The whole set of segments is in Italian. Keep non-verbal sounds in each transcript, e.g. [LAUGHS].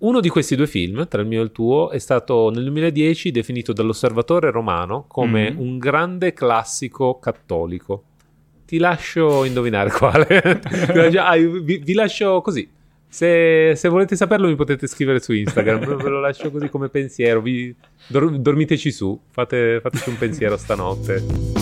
Uno di questi due film, tra il mio e il tuo, è stato nel 2010 definito dall'osservatore romano come mm. un grande classico cattolico. Ti lascio indovinare quale. [LAUGHS] ah, vi, vi, lascio così. Se, se, volete saperlo mi potete scrivere su Instagram, ve lo lascio così come pensiero. Vi, dor, dormiteci su, fate, fateci un pensiero stanotte.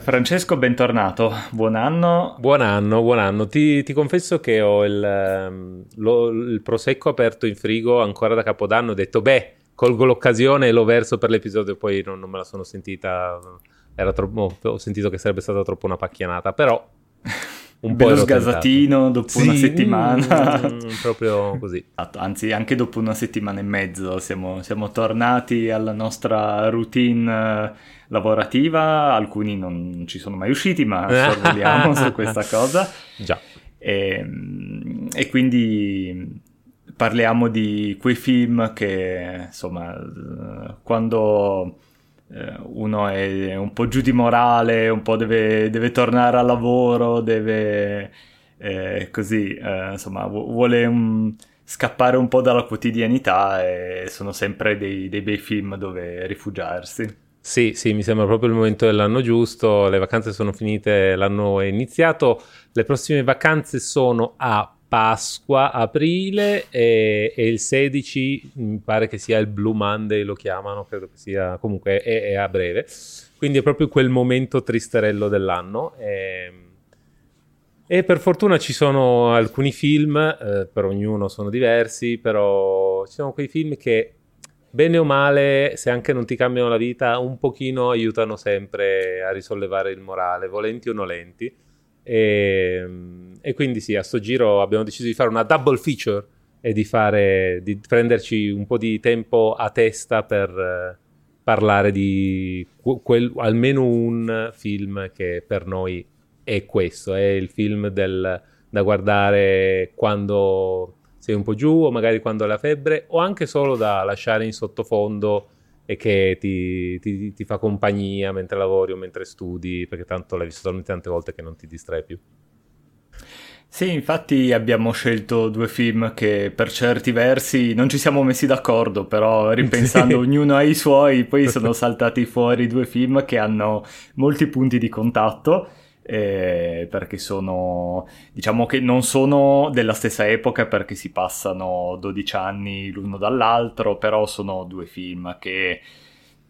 Francesco, bentornato. Buon anno. Buon anno, buon anno. Ti, ti confesso che ho il, ehm, lo, il, prosecco aperto in frigo ancora da Capodanno. Ho detto, beh, colgo l'occasione e lo verso per l'episodio. Poi non, non me la sono sentita. Troppo, ho sentito che sarebbe stata troppo una pacchianata. Però [LAUGHS] un po' bello sgasatino dopo sì, una settimana. Mm, proprio così. [LAUGHS] Esatto, anzi, anche dopo una settimana e mezzo siamo, siamo tornati alla nostra routine eh, lavorativa. Alcuni non ci sono mai usciti, ma sorvoliamo su questa [LAUGHS] cosa. Già. E, ehm, e quindi parliamo di quei film che, insomma, quando eh, uno è un po' giù di morale, un po' deve, deve tornare al lavoro, deve eh, così, eh, insomma, vuole un, scappare un po' dalla quotidianità e sono sempre dei, dei bei film dove rifugiarsi. Sì, sì, mi sembra proprio il momento dell'anno giusto, le vacanze sono finite, l'anno è iniziato, le prossime vacanze sono a Pasqua, aprile e, e, il 16 mi pare che sia il Blue Monday, lo chiamano, credo che sia comunque è, è a breve. Quindi è proprio quel momento tristerello dell'anno. E, ehm, e per fortuna ci sono alcuni film, eh, per ognuno sono diversi, però ci sono quei film che bene o male, se anche non ti cambiano la vita, un pochino aiutano sempre a risollevare il morale, volenti o nolenti. E, ehm, e quindi sì, a sto giro abbiamo deciso di fare una double feature e di, fare, di prenderci un po' di tempo a testa per eh, parlare di quel, almeno un film che per noi è questo, è il film del, da guardare quando sei un po' giù o magari quando hai la febbre o anche solo da lasciare in sottofondo e che ti, ti, ti, fa compagnia mentre lavori o mentre studi, perché tanto l'hai visto talmente tante volte che non ti distrai più. Sì, infatti abbiamo scelto due film che per certi versi non ci siamo messi d'accordo, però [LAUGHS] ripensando ognuno ai suoi, poi sono [LAUGHS] saltati fuori due film che hanno molti punti di contatto eh, perché sono, diciamo che non sono della stessa epoca perché si passano 12 anni l'uno dall'altro, però sono due film che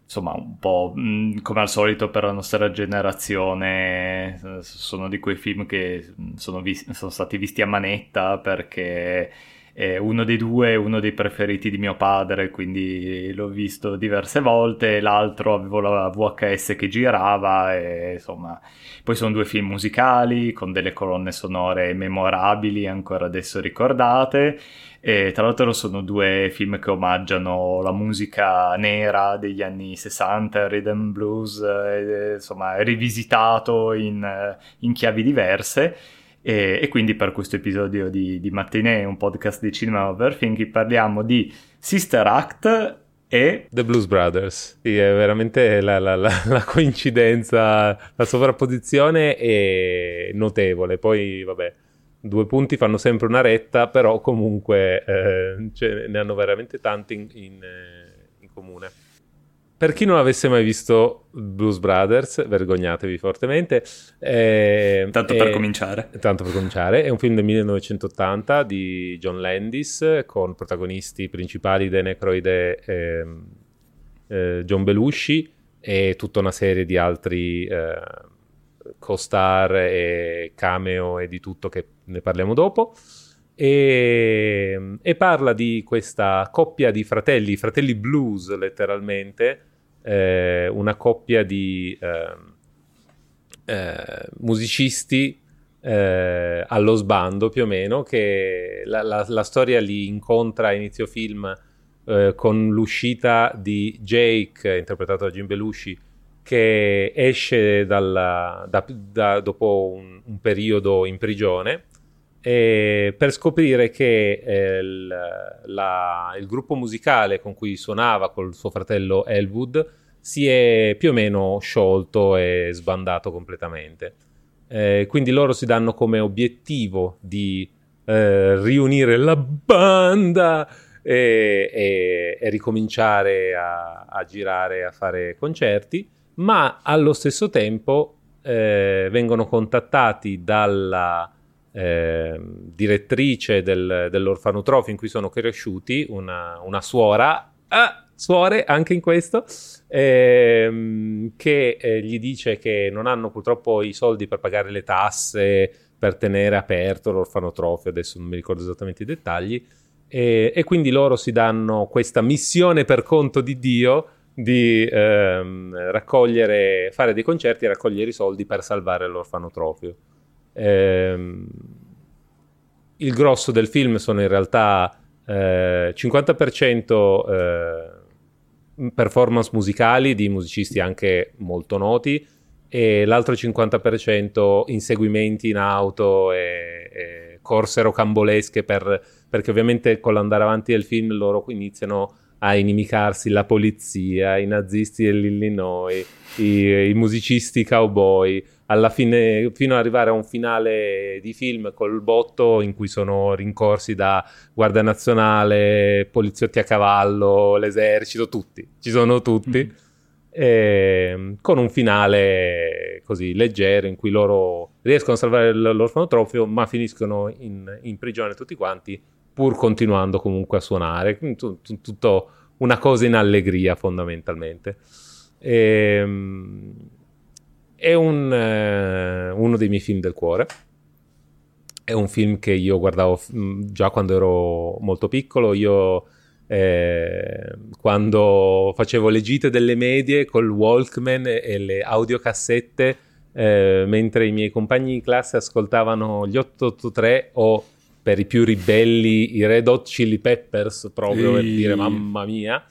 insomma un po' mh, come al solito per la nostra generazione sono di quei film che sono, vis- sono stati visti a manetta perché eh, uno dei due è uno dei preferiti di mio padre, quindi l'ho visto diverse volte, l'altro avevo la VHS che girava e insomma, poi sono due film musicali con delle colonne sonore memorabili, ancora adesso ricordate, e tra l'altro sono due film che omaggiano la musica nera degli anni 60, rhythm blues, eh, insomma, rivisitato in, in chiavi diverse. E, e, quindi per questo episodio di, di Mattinee, un podcast di cinema overthinking, parliamo di Sister Act e... The Blues Brothers. Sì, è veramente la, la, la, [LAUGHS] la coincidenza, la sovrapposizione è notevole. Poi, vabbè, due punti fanno sempre una retta, però comunque eh, ne hanno veramente tanti in, in, eh, in comune. Per chi non avesse mai visto Blues Brothers, vergognatevi fortemente. Eh, tanto per cominciare. Tanto per cominciare. È un film del 1980 di John Landis con protagonisti principali Dan Aykroyd e ehm, eh, John Belushi e tutta una serie di altri eh, co-star e cameo e di tutto che ne parliamo dopo. E, e, parla di questa coppia di fratelli, fratelli blues letteralmente, eh, una coppia di eh, eh, musicisti eh, allo sbando più o meno, che la, la, la storia li incontra a inizio film eh, con l'uscita di Jake, interpretato da Jim Belushi, che esce dalla, da, da, dopo un, un periodo in prigione eh, per scoprire che eh, il, la, il, gruppo musicale con cui suonava col suo fratello Elwood si è più o meno sciolto e sbandato completamente. Eh, quindi loro si danno come obiettivo di eh, riunire la banda e, e, e ricominciare a, a, girare, a fare concerti, ma allo stesso tempo eh, vengono contattati dalla eh, direttrice del, dell'orfanotrofio in cui sono cresciuti, una, una suora, ah, suore anche in questo, ehm, che eh, gli dice che non hanno purtroppo i soldi per pagare le tasse, per tenere aperto l'orfanotrofio, adesso non mi ricordo esattamente i dettagli, e, e quindi loro si danno questa missione per conto di Dio di ehm, raccogliere, fare dei concerti e raccogliere i soldi per salvare l'orfanotrofio. Ehm, il grosso del film sono in realtà eh, 50% eh, performance musicali di musicisti anche molto noti e l'altro 50% inseguimenti in auto e, e corse rocambolesche per, perché ovviamente con l'andare avanti del film loro iniziano a inimicarsi la polizia, i nazisti dell'Illinois, i, i musicisti cowboy, alla fine, fino ad arrivare a un finale di film col botto in cui sono rincorsi da Guardia Nazionale, poliziotti a cavallo, l'esercito, tutti, ci sono tutti. Mm. E, con un finale così leggero in cui loro riescono a salvare l'orfanotrofio ma finiscono in, in prigione tutti quanti pur continuando comunque a suonare tutto una cosa in allegria fondamentalmente e, ehm, è un, eh, uno dei miei film del cuore. È un film che io guardavo mm, già quando ero molto piccolo. Io eh, quando facevo le gite delle medie col Walkman e le audiocassette, eh, mentre i miei compagni di classe ascoltavano gli 883 o per i più ribelli i Red Hot Chili Peppers, proprio Ehi. per dire mamma mia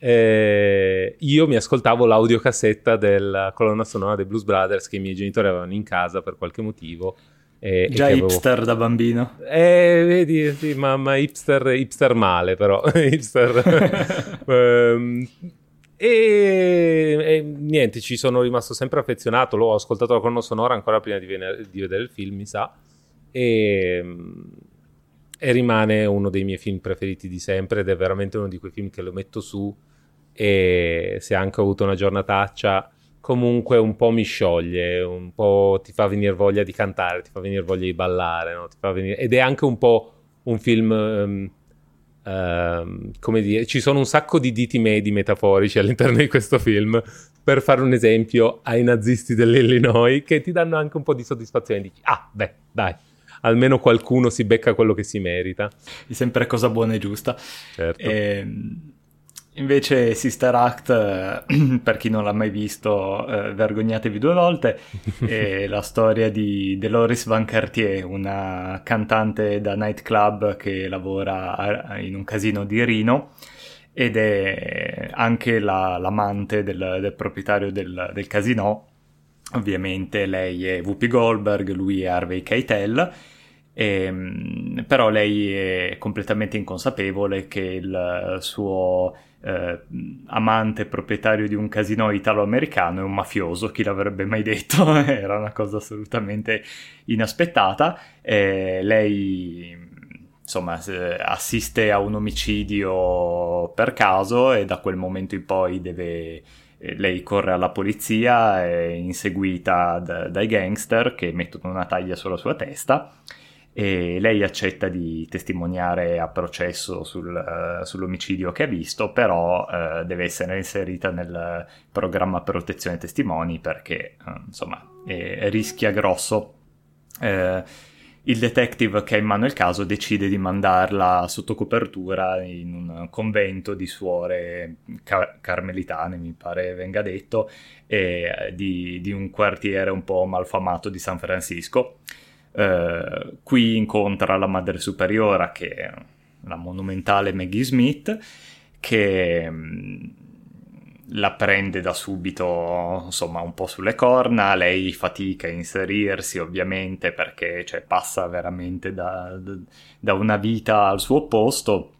eh, io mi ascoltavo l'audiocassetta della colonna sonora dei Blues Brothers che i miei genitori avevano in casa per qualche motivo. Eh, Già hipster avevo... da bambino. Eh, vedi, sì, ma, ma hipster, hipster male però. [LAUGHS] hipster... um, [LAUGHS] e, e, niente, ci sono rimasto sempre affezionato. L'ho ascoltato la colonna sonora ancora prima di, venere, di vedere il film, mi sa. E, e, rimane uno dei miei film preferiti di sempre. Ed è veramente uno di quei film che lo metto su e se anche ho avuto una giornataccia comunque un po' mi scioglie, un po' ti fa venire voglia di cantare, ti fa venire voglia di ballare, no? venire... ed è anche un po' un film, um, um, come dire, ci sono un sacco di diti medi metaforici all'interno di questo film, per fare un esempio ai nazisti dell'Illinois, che ti danno anche un po' di soddisfazione, dici, ah, beh, dai, almeno qualcuno si becca quello che si merita. È sempre cosa buona e giusta. Certo. E ehm, Invece Sister Act, eh, [CLEARS THROAT] per chi non l'ha mai visto, eh, vergognatevi due volte, è [LAUGHS] la storia di Dolores Van Cartier, una cantante da nightclub che lavora in un casino di Rino ed è anche la, l'amante del, del proprietario del, del, casino. Ovviamente lei è Whoopi Goldberg, lui è Harvey Keitel. E, ehm, però lei è completamente inconsapevole che il suo eh, amante proprietario di un casino italo-americano e un mafioso, chi l'avrebbe mai detto? [LAUGHS] Era una cosa assolutamente inaspettata. Eh, lei insomma assiste a un omicidio per caso e da quel momento in poi deve eh, lei corre alla polizia, è inseguita da, dai gangster che mettono una taglia sulla sua testa e lei accetta di testimoniare a processo sul, uh, sull'omicidio che ha visto, però uh, deve essere inserita nel programma protezione testimoni perché uh, insomma è, rischia grosso. il detective che ha in mano il caso decide di mandarla sotto copertura in un convento di suore car- carmelitane, mi pare venga detto, di, di un quartiere un po' malfamato di San Francisco. Eh, qui incontra la madre superiora, che è la monumentale Maggie Smith, che mm, la prende da subito, insomma, un po' sulle corna, lei fatica a inserirsi ovviamente perché cioè, passa veramente da, da, una vita al suo opposto,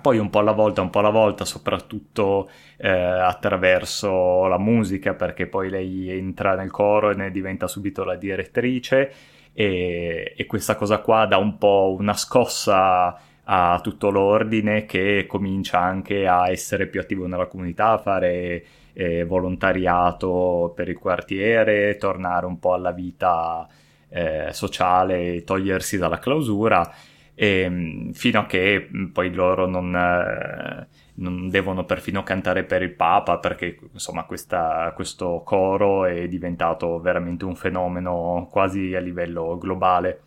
poi un po' alla volta, un po' alla volta, soprattutto eh, attraverso la musica, perché poi lei entra nel coro e ne diventa subito la direttrice e, e questa cosa qua dà un po' una scossa a tutto l'ordine che comincia anche a essere più attivo nella comunità, a fare eh, volontariato per il quartiere, tornare un po' alla vita eh, sociale, togliersi dalla clausura, e, ehm, fino a che poi loro non, eh, non, devono perfino cantare per il Papa, perché insomma questa, questo coro è diventato veramente un fenomeno quasi a livello globale.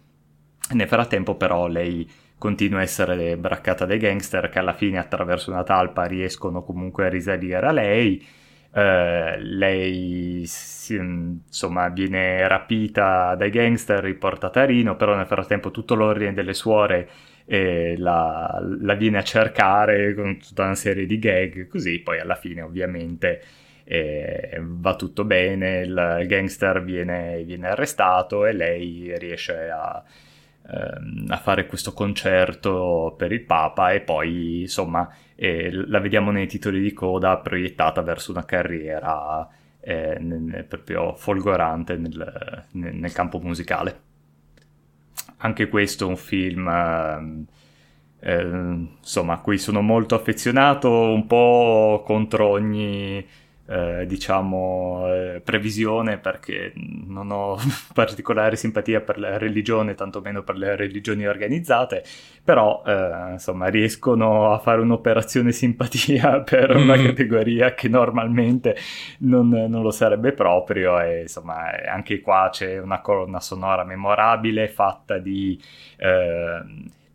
Nel frattempo però lei continua a essere braccata dai gangster che alla fine attraverso una talpa riescono comunque a risalire a lei. Uh, lei si, insomma viene rapita dai gangster, riportata a Rino, però nel frattempo tutto l'ordine delle suore eh, la, la, viene a cercare con tutta una serie di gag, così poi alla fine ovviamente eh, va tutto bene, il gangster viene, viene arrestato e lei riesce a ehm, a fare questo concerto per il Papa e poi insomma eh, la vediamo nei titoli di coda proiettata verso una carriera eh, proprio folgorante nel, nel, campo musicale. Anche questo è un film ehm, eh, insomma a cui sono molto affezionato, un po' contro ogni eh, diciamo, eh, previsione perché non ho [LAUGHS] particolare simpatia per la religione, tantomeno per le religioni organizzate, però eh, insomma riescono a fare un'operazione simpatia [LAUGHS] per una mm. categoria che normalmente non, non, lo sarebbe proprio e insomma anche qua c'è una colonna sonora memorabile fatta di eh,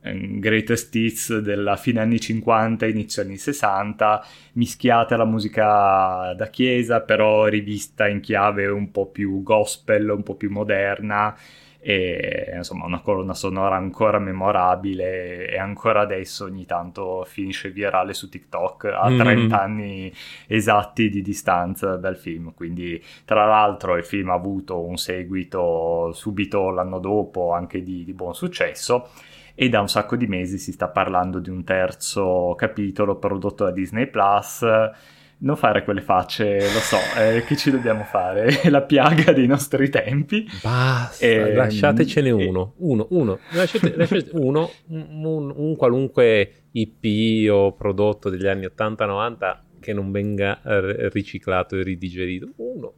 greatest hits della fine anni 50, inizio anni 60, mischiate alla musica da chiesa, però rivista in chiave un po' più gospel, un po' più moderna e insomma una colonna sonora ancora memorabile e ancora adesso ogni tanto finisce virale su TikTok a 30 mm-hmm. anni esatti di distanza dal film quindi tra l'altro il film ha avuto un seguito subito l'anno dopo anche di, di buon successo e da un sacco di mesi si sta parlando di un terzo capitolo prodotto da Disney Plus. Non fare quelle facce, lo so, eh, che ci dobbiamo fare? È [LAUGHS] la piaga dei nostri tempi. Basta, e, lasciatecene e... uno, uno, uno, lasciate, lasciate uno, un, un, qualunque IP o prodotto degli anni 80-90 che non venga riciclato e ridigerito. Uno.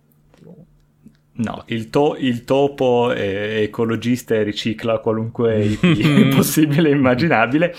No, il, to- il, topo è ecologista e ricicla qualunque [LAUGHS] IP possibile e immaginabile.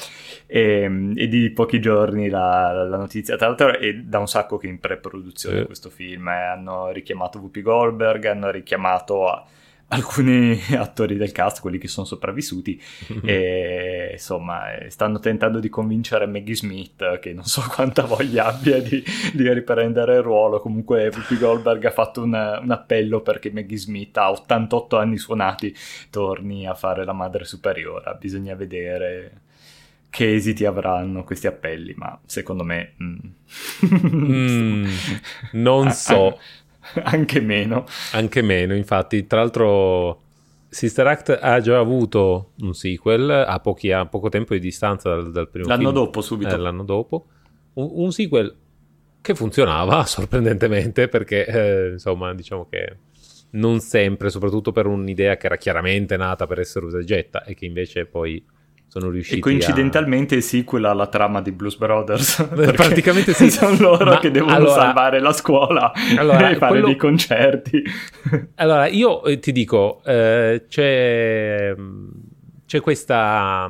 E, e, di pochi giorni la, la, notizia, tra l'altro è da un sacco che in pre-produzione eh. questo film. Eh, hanno richiamato Whoopi Goldberg, hanno richiamato... A, alcuni [LAUGHS] attori del cast, quelli che sono sopravvissuti, [LAUGHS] e insomma eh, stanno tentando di convincere Maggie Smith, che non so [LAUGHS] quanta voglia abbia di, di riprendere il ruolo. Comunque Whoopi Goldberg ha fatto una, un appello perché Maggie Smith a 88 anni suonati torni a fare la madre superiora. Bisogna vedere che esiti avranno questi appelli, ma secondo me... Mm. mm, non so. [LAUGHS] anche meno. Anche meno, infatti. Tra l'altro, Sister Act ha già avuto un sequel a, pochi, a poco tempo di distanza dal, dal primo l'anno film. dopo, subito. Eh, l'anno dopo. Un, un, sequel che funzionava [LAUGHS] sorprendentemente perché, eh, insomma, diciamo che non sempre, soprattutto per un'idea che era chiaramente nata per essere usagetta e che invece poi sono riusciti e coincidentalmente a... il sequel alla trama di Blues Brothers [LAUGHS] praticamente sì sono loro Ma che devono allora... salvare la scuola allora, e fare quello... dei concerti [LAUGHS] allora io eh, ti dico eh, c'è c'è questa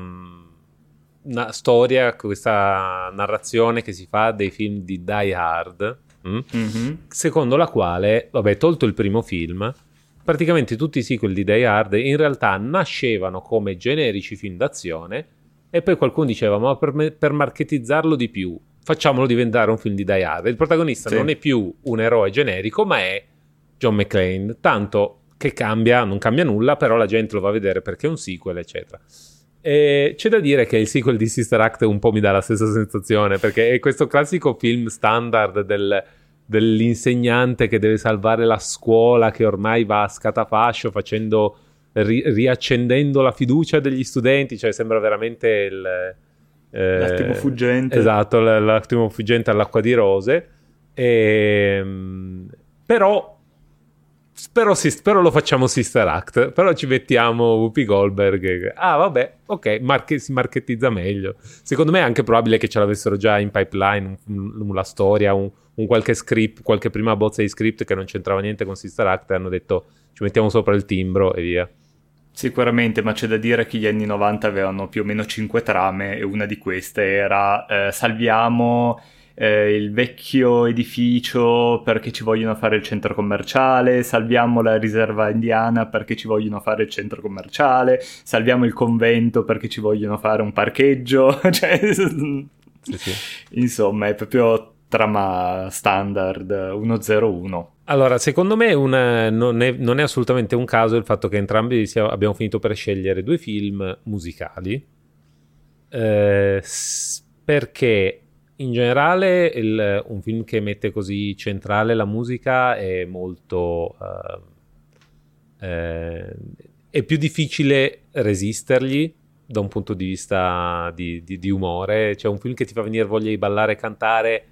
una storia questa narrazione che si fa dei film di Die Hard mm? mm-hmm. secondo la quale vabbè tolto il primo film praticamente tutti i sequel di Die Hard in realtà nascevano come generici film d'azione e poi qualcuno diceva ma per, me, per marketizzarlo di più facciamolo diventare un film di Die Hard. Il protagonista sì. non è più un eroe generico ma è John McClane. Tanto che cambia, non cambia nulla però la gente lo va a vedere perché è un sequel eccetera. E c'è da dire che il sequel di Sister Act un po' mi dà la stessa sensazione perché è questo classico film standard del dell'insegnante che deve salvare la scuola che ormai va a scatafascio facendo ri- riaccendendo la fiducia degli studenti, cioè sembra veramente il eh, l'attimo fuggente. Esatto, l'attimo fuggente all'acqua di rose. E, ehm, però Spero, si, spero, lo facciamo Sister Act, però ci mettiamo Whoopi Goldberg. Ah, vabbè, ok, marche, si marchettizza meglio. Secondo me è anche probabile che ce l'avessero già in pipeline una storia, un, un, qualche script, qualche prima bozza di script che non c'entrava niente con Sister Act e hanno detto ci mettiamo sopra il timbro e via. Sicuramente, ma c'è da dire che gli anni 90 avevano più o meno cinque trame e una di queste era eh, salviamo eh, il vecchio edificio perché ci vogliono fare il centro commerciale, salviamo la riserva indiana perché ci vogliono fare il centro commerciale, salviamo il convento perché ci vogliono fare un parcheggio, [LAUGHS] cioè, sì, sì. insomma è proprio trama standard 101. Allora, secondo me una, non, è, non, è, assolutamente un caso il fatto che entrambi sia, abbiamo finito per scegliere due film musicali. Eh, perché in generale il, un film che mette così centrale la musica è molto... Uh, eh, è più difficile resistergli da un punto di vista di, di, di umore. Cioè un film che ti fa venire voglia di ballare e cantare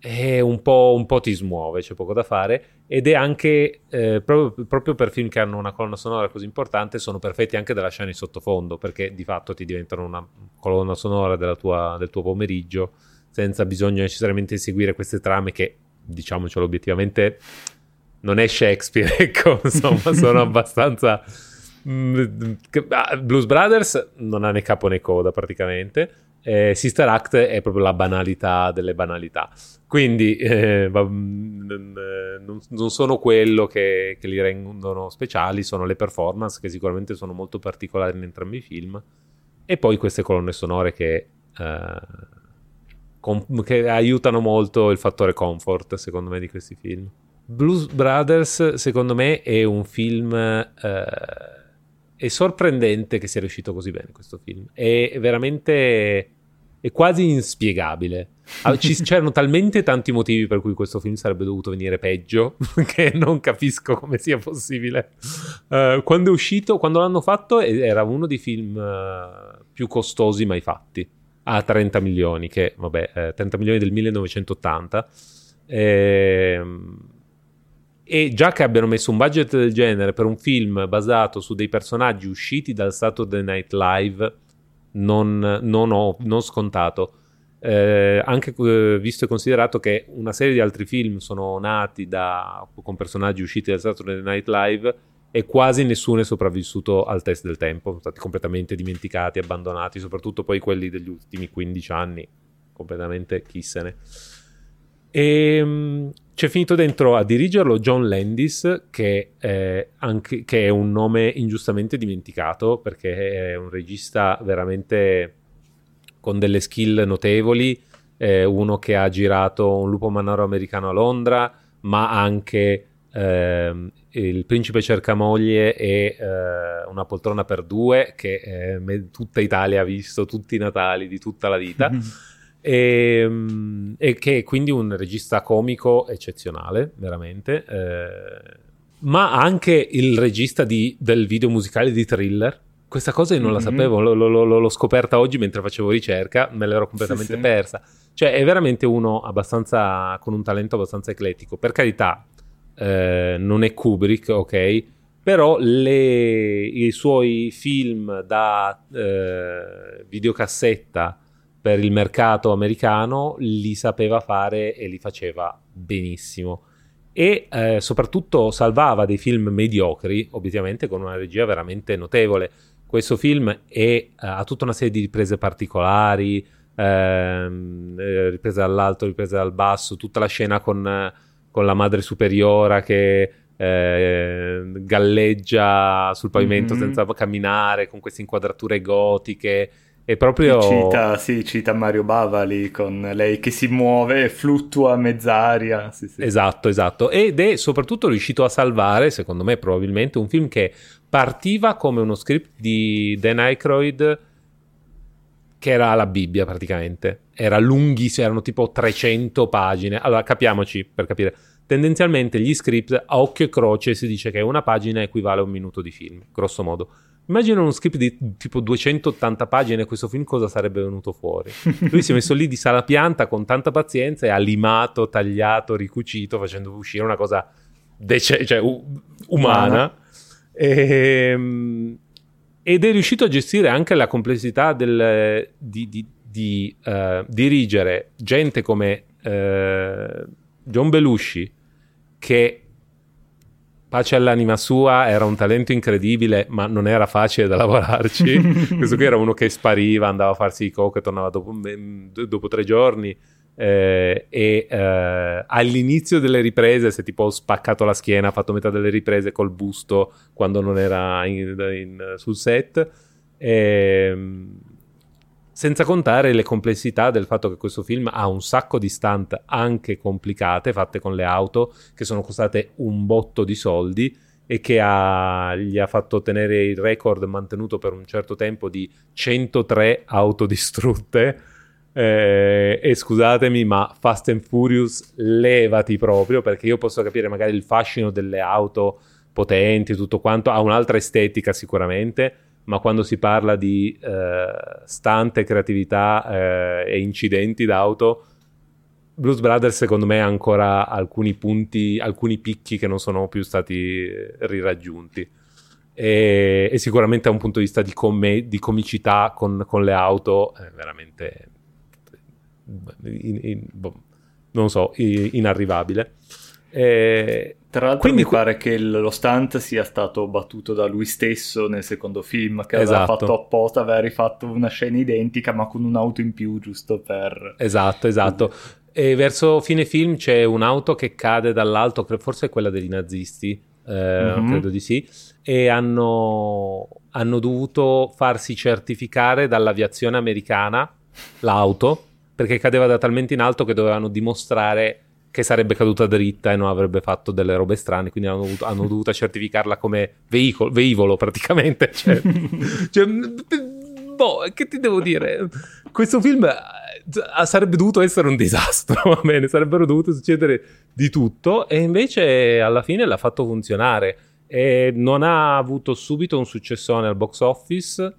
e un po', un po', ti smuove, c'è poco da fare. Ed è anche eh, proprio, proprio, per film che hanno una colonna sonora così importante, sono perfetti anche da lasciare in sottofondo perché di fatto ti diventano una colonna sonora tua, del tuo pomeriggio senza bisogno necessariamente di seguire queste trame che, diciamocelo obiettivamente, non è Shakespeare, [LAUGHS] ecco, insomma, sono [LAUGHS] abbastanza... Mm, ah, Blues Brothers non ha né capo né coda praticamente. Eh, Sister Act è proprio la banalità delle banalità. Quindi [LAUGHS] eh, va, non, non, sono quello che, che, li rendono speciali, sono le performance che sicuramente sono molto particolari in entrambi i film. E poi queste colonne sonore che eh, com- che aiutano molto il fattore comfort, secondo me, di questi film. Blues Brothers, secondo me, è un film... Eh, è sorprendente che sia riuscito così bene questo film. È veramente... è quasi inspiegabile. Ah, c'erano talmente tanti motivi per cui questo film sarebbe dovuto venire peggio [LAUGHS] che non capisco come sia possibile. Uh, quando è uscito, quando l'hanno fatto, era uno dei film uh, più costosi mai fatti a 30 milioni, che vabbè, eh, 30 milioni del 1980. Ehm, e già che abbiano messo un budget del genere per un film basato su dei personaggi usciti dal Saturday Night Live, non, non, ho, non scontato. Eh, anche eh, visto e considerato che una serie di altri film sono nati da, con personaggi usciti dal Saturday Night Live e quasi nessuno è sopravvissuto al test del tempo, sono stati completamente dimenticati, abbandonati, soprattutto poi quelli degli ultimi 15 anni, completamente chissene. E um, c'è finito dentro a dirigerlo John Landis, che è, anche, che è un nome ingiustamente dimenticato, perché è un regista veramente con delle skill notevoli, è uno che ha girato Un lupo manaro americano a Londra, ma anche eh, il principe cerca moglie e eh, una poltrona per due che eh, tutta Italia ha visto tutti i Natali di tutta la vita [LAUGHS] e, ehm, e, che è quindi un regista comico eccezionale veramente eh, ma anche il regista di, del video musicale di Thriller questa cosa io non la mm-hmm. sapevo, l- l- l- l'ho scoperta oggi mentre facevo ricerca, me l'ero completamente sì, sì. persa. Cioè, è veramente uno abbastanza con un talento abbastanza eclettico. Per carità, eh, non è Kubrick, ok? Però le, i suoi film da eh, videocassetta per il mercato americano li sapeva fare e li faceva benissimo. E eh, soprattutto salvava dei film mediocri, obiettivamente con una regia veramente notevole. Questo film è, eh, ha tutta una serie di riprese particolari, ehm, eh, riprese dall'alto, riprese dal basso, tutta la scena con con la madre superiora che eh, galleggia sul pavimento mm-hmm. senza camminare, con queste inquadrature gotiche. È proprio... Cita, sì, cita Mario Bavali con lei che si muove e fluttua a mezz'aria. Sì, sì. Esatto, esatto. Ed è soprattutto riuscito a salvare, secondo me probabilmente, un film che partiva come uno script di Dan Aykroyd che era la Bibbia praticamente. Era lunghissimo, erano tipo 300 pagine. Allora, capiamoci per capire. Tendenzialmente gli script a occhio e croce si dice che una pagina equivale a un minuto di film, grosso modo. Immagina uno script di tipo 280 pagine, questo film cosa sarebbe venuto fuori? Lui si è messo lì di sala pianta con tanta pazienza e ha limato, tagliato, ricucito, facendo uscire una cosa dece- cioè, u- umana. E, ehm, ed è riuscito a gestire anche la complessità del, di, di, di uh, dirigere gente come uh, John Belushi, che pace all'anima sua, era un talento incredibile, ma non era facile da lavorarci. [LAUGHS] Questo qui era uno che spariva, andava a farsi i coke, tornava dopo, dopo tre giorni. Eh, e eh, all'inizio delle riprese si è tipo spaccato la schiena, ha fatto metà delle riprese col busto quando non era in, in, sul set. E, ehm, senza contare le complessità del fatto che questo film ha un sacco di stunt anche complicate, fatte con le auto, che sono costate un botto di soldi e che ha, gli ha fatto ottenere il record mantenuto per un certo tempo di 103 auto distrutte. Eh, e scusatemi, ma Fast and Furious levati proprio perché io posso capire magari il fascino delle auto potenti, tutto quanto, ha un'altra estetica sicuramente ma quando si parla di eh, stante creatività eh, e incidenti d'auto, Blues Brothers secondo me ha ancora alcuni punti, alcuni picchi che non sono più stati riraggiunti. E, e sicuramente da un punto di vista di, com- di comicità con, con, le auto è veramente, in, in, boh, non so, inarrivabile. E, tra l'altro Quindi, mi pare che lo stunt sia stato battuto da lui stesso nel secondo film, che esatto. aveva fatto apposta, aveva rifatto una scena identica ma con un'auto in più, giusto per... Esatto, esatto. E verso fine film c'è un'auto che cade dall'alto, forse è quella dei nazisti, eh, mm-hmm. credo di sì, e hanno, hanno dovuto farsi certificare dall'aviazione americana l'auto, perché cadeva da talmente in alto che dovevano dimostrare che sarebbe caduta dritta e non avrebbe fatto delle robe strane, quindi hanno dovuto, hanno dovuto certificarla come veicolo, veicolo praticamente. [LAUGHS] Cioè, cioè, boh, che ti devo dire? Questo film eh, sarebbe dovuto essere un disastro, [LAUGHS] va bene, sarebbero dovute succedere di tutto e invece alla fine l'ha fatto funzionare e non ha avuto subito un successone al box office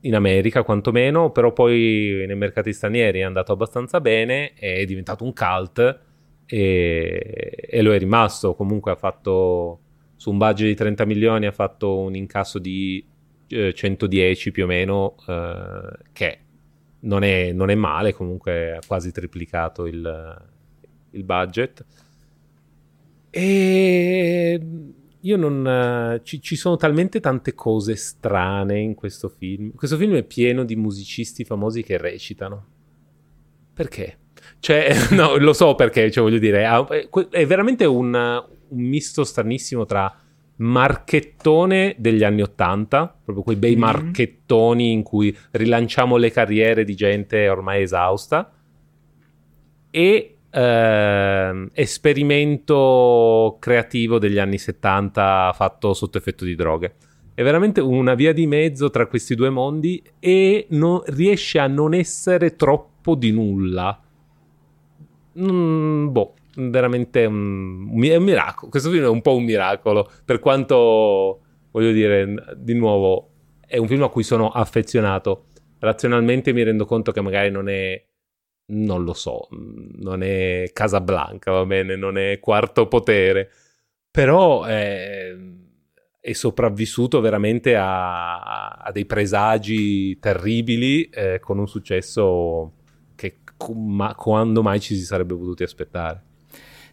in America quantomeno, però poi nei mercati stranieri è andato abbastanza bene, è diventato un cult e, e, lo è rimasto. Comunque ha fatto su un budget di 30 milioni ha fatto un incasso di eh, 110 più o meno, eh, che non è, non è, male, comunque ha quasi triplicato il, il budget. E io non. Ci, ci, sono talmente tante cose strane in questo film. Questo film è pieno di musicisti famosi che recitano. Perché? Cioè, [LAUGHS] no, lo so perché, cioè, voglio dire, è veramente un, un misto stranissimo tra marchettone degli anni Ottanta, proprio quei bei mm-hmm. marchettoni in cui rilanciamo le carriere di gente ormai esausta, e eh, esperimento creativo degli anni 70 fatto sotto effetto di droghe. È veramente una via di mezzo tra questi due mondi e non, riesce a non essere troppo di nulla mm, boh, veramente un, è un miracolo. Questo film è un po' un miracolo, per quanto, voglio dire, di nuovo, è un film a cui sono affezionato. Razionalmente mi rendo conto che magari non è, non lo so, non è Casablanca, va bene, non è Quarto Potere, però è, è sopravvissuto veramente a, a, dei presagi terribili eh, con un successo ma quando mai ci si sarebbe potuti aspettare.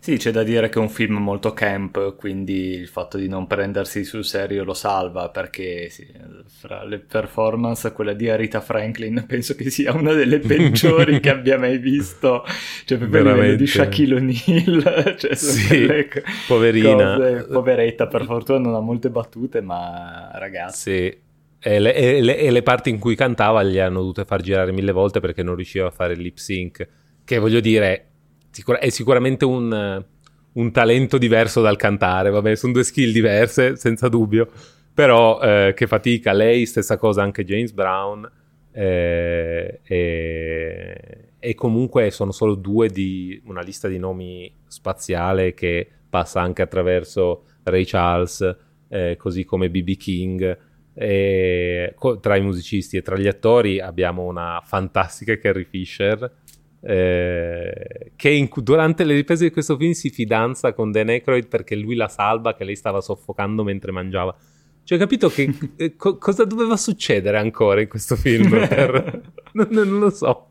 Sì, c'è da dire che è un film molto camp, quindi il fatto di non prendersi sul serio lo salva, perché sì, fra le performance, quella di Arita Franklin [LAUGHS] penso che sia una delle peggiori che abbia mai visto, cioè proprio livello di Shaquille O'Neal, [LAUGHS] cioè sì, [LAUGHS] poverina. Cose, poveretta, per fortuna non ha molte battute, ma ragazzi... Sì e le, e, le, e le, parti in cui cantava gli hanno dovute far girare mille volte perché non riusciva a fare il lip sync. Che voglio dire, sicur- è sicuramente un, un, talento diverso dal cantare. Vabbè, sono due skill diverse, senza dubbio. Però eh, che fatica. Lei, stessa cosa, anche James Brown. eh, e, e, comunque sono solo due di una lista di nomi spaziale che passa anche attraverso Ray Charles, eh, così come BB King. E, tra i musicisti e tra gli attori abbiamo una fantastica Carrie Fisher eh, che in, durante le riprese di questo film si fidanza con Dan Aykroyd perché lui la salva che lei stava soffocando mentre mangiava cioè, capito che [LAUGHS] eh, co- cosa doveva succedere ancora in questo film? Per... [LAUGHS] [LAUGHS] non, non lo so.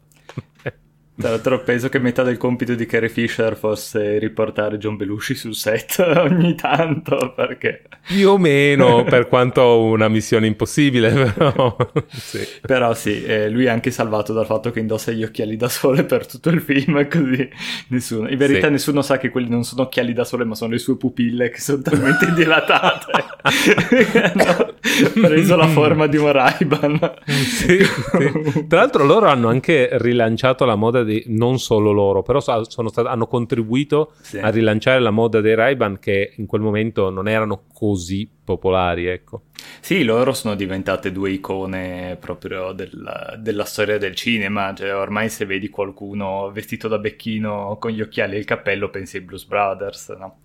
Tra l'altro penso che metà del compito di Carrie Fisher fosse riportare John Belushi sul set [LAUGHS] ogni tanto perché... Più o meno, [LAUGHS] per quanto una missione impossibile, [LAUGHS] però... sì. Però sì, eh, lui è anche salvato dal fatto che indossa gli occhiali da sole per tutto il film, così nessuno... In verità sì. nessuno sa che quelli non sono occhiali da sole, ma sono le sue pupille che sono talmente dilatate. Hanno preso la forma di un Ray-Ban. Sì, sì. Tra l'altro loro hanno anche rilanciato la moda di, non solo loro, però stati, hanno contribuito sì. a rilanciare la moda dei Ray-Ban che in quel momento non erano così popolari, ecco. Sì, loro sono diventate due icone proprio della, della storia del cinema, cioè ormai se vedi qualcuno vestito da becchino con gli occhiali e il cappello pensi ai Blues Brothers, no?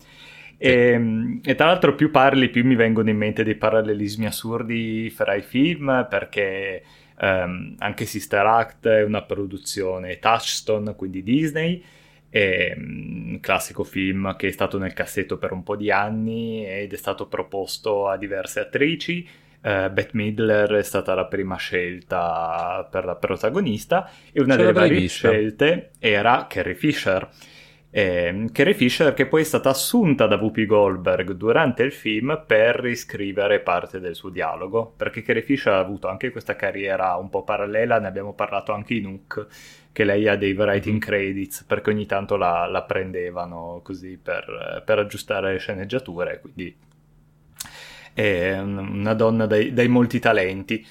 E, ehm, e, tra l'altro più parli più mi vengono in mente dei parallelismi assurdi fra i film perché Um, anche Sister Act è una produzione Touchstone, quindi Disney, è un classico film che è stato nel cassetto per un po' di anni ed è stato proposto a diverse attrici. Uh, Bette Midler è stata la prima scelta per la protagonista e una Ce delle varie vista. scelte era Carrie Fisher eh, Carrie Fisher che poi è stata assunta da Whoopi Goldberg durante il film per riscrivere parte del suo dialogo, perché Carrie Fisher ha avuto anche questa carriera un po' parallela, ne abbiamo parlato anche in Hook, che lei ha dei writing credits, perché ogni tanto la, la prendevano così per, per, aggiustare le sceneggiature, quindi è una donna dai, dai molti talenti.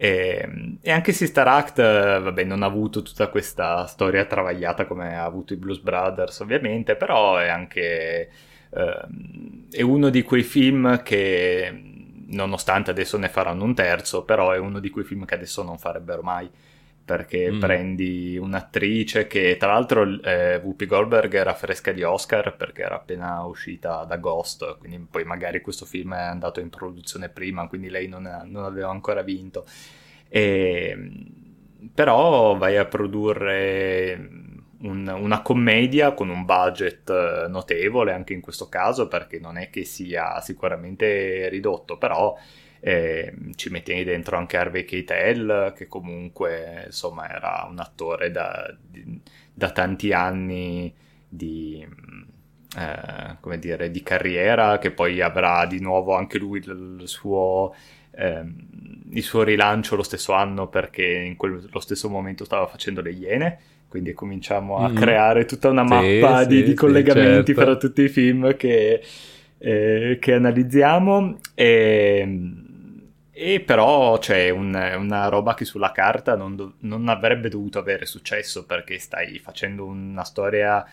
E, e, anche Sister Act, vabbè, non ha avuto tutta questa storia travagliata come ha avuto i Blues Brothers, ovviamente, però è anche eh, è uno di quei film che, nonostante adesso ne faranno un terzo, però è uno di quei film che adesso non farebbero mai. Perché mm. prendi un'attrice che, tra l'altro, eh, Whoopi Goldberg era fresca di Oscar perché era appena uscita da Ghost, quindi poi magari questo film è andato in produzione prima, quindi lei non, non aveva ancora vinto. E, però vai a produrre un, una commedia con un budget eh, notevole anche in questo caso perché non è che sia sicuramente ridotto però eh, ci metti dentro anche Harvey Keitel che comunque insomma era un attore da, di, da tanti anni di, eh, come dire, di carriera che poi avrà di nuovo anche lui il, il suo ehm, il suo rilancio lo stesso anno perché in quello stesso momento stava facendo le Iene quindi cominciamo a mm. creare tutta una mappa sì, di, sì, di, collegamenti sì, certo. fra tutti i film che, eh, che analizziamo e, e, però c'è un, una roba che sulla carta non, do, non, avrebbe dovuto avere successo perché stai facendo una storia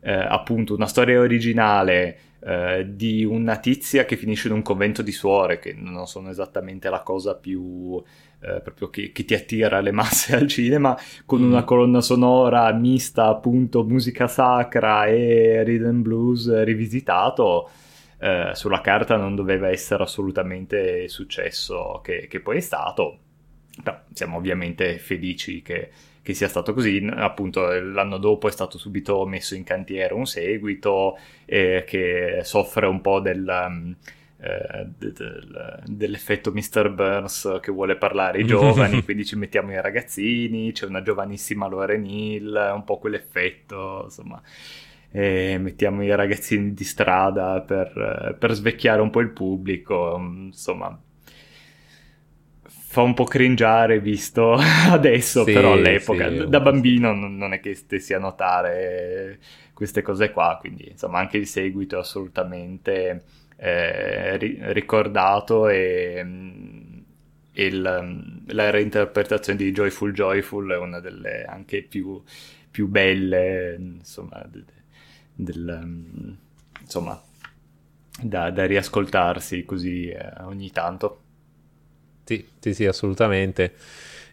eh, appunto una storia originale eh, di una tizia che finisce in un convento di suore, che non sono esattamente la cosa più eh, proprio che, che, ti attira le masse al cinema, con mm. una colonna sonora mista appunto musica sacra e rhythm blues rivisitato. Eh, sulla carta non doveva essere assolutamente successo che, che poi è stato. Però siamo ovviamente felici che, che sia stato così. Appunto, l'anno dopo è stato subito messo in cantiere un seguito eh, che soffre un po' del. Um, eh, del, dell'effetto Mr. Burns che vuole parlare ai [LAUGHS] giovani, quindi ci mettiamo i ragazzini, c'è una giovanissima Lauren Hill, un po' quell'effetto, insomma, e mettiamo i ragazzini di strada per, per svecchiare un po' il pubblico, insomma, fa un po' cringiare visto [LAUGHS] adesso, sì, però all'epoca, sì, da bambino non è che stessi a notare queste cose qua, quindi insomma anche il seguito è assolutamente eh, ri- ricordato e, mm, il, mm, la reinterpretazione di Joyful Joyful è una delle anche più, più belle, insomma, del, del, mm, insomma da, da, riascoltarsi così eh, ogni tanto. Sì, sì, sì, assolutamente.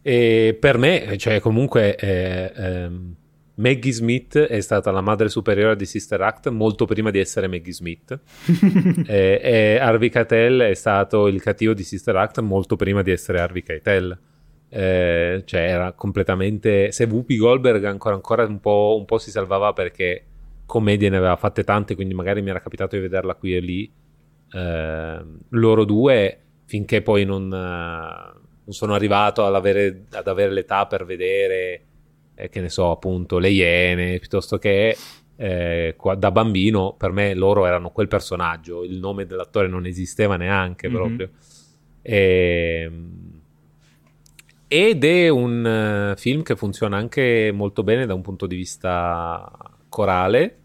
E per me, cioè comunque... Eh, ehm, Maggie Smith è stata la madre superiore di Sister Act molto prima di essere Maggie Smith [LAUGHS] e, e, Harvey Keitel è stato il cattivo di Sister Act molto prima di essere Harvey Keitel eh, cioè era completamente se Whoopi Goldberg ancora, ancora un, po', un po' si salvava perché commedie ne aveva fatte tante quindi magari mi era capitato di vederla qui e lì eh, loro due finché poi non, non sono arrivato ad avere, ad avere l'età per vedere eh, che ne so, appunto, le Iene, piuttosto che eh, da bambino per me loro erano quel personaggio, il nome dell'attore non esisteva neanche mm-hmm. proprio. E, ehm, ed è un uh, film che funziona anche molto bene da un punto di vista corale,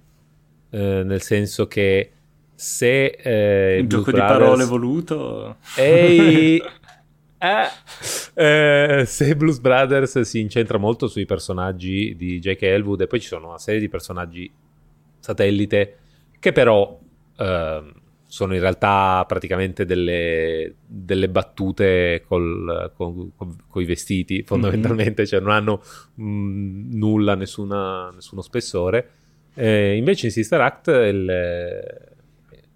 eh, nel senso che se eh, un gioco Brothers... di parole voluto ehi [LAUGHS] Eh, eh, se Blues Brothers si incentra molto sui personaggi di J.K. Elwood e poi ci sono una serie di personaggi satellite che però eh, sono in realtà praticamente delle, delle battute col, con, i vestiti fondamentalmente, mm-hmm. cioè non hanno mh, mm, nulla, nessuna, nessuno spessore. Eh, invece in Sister Act il,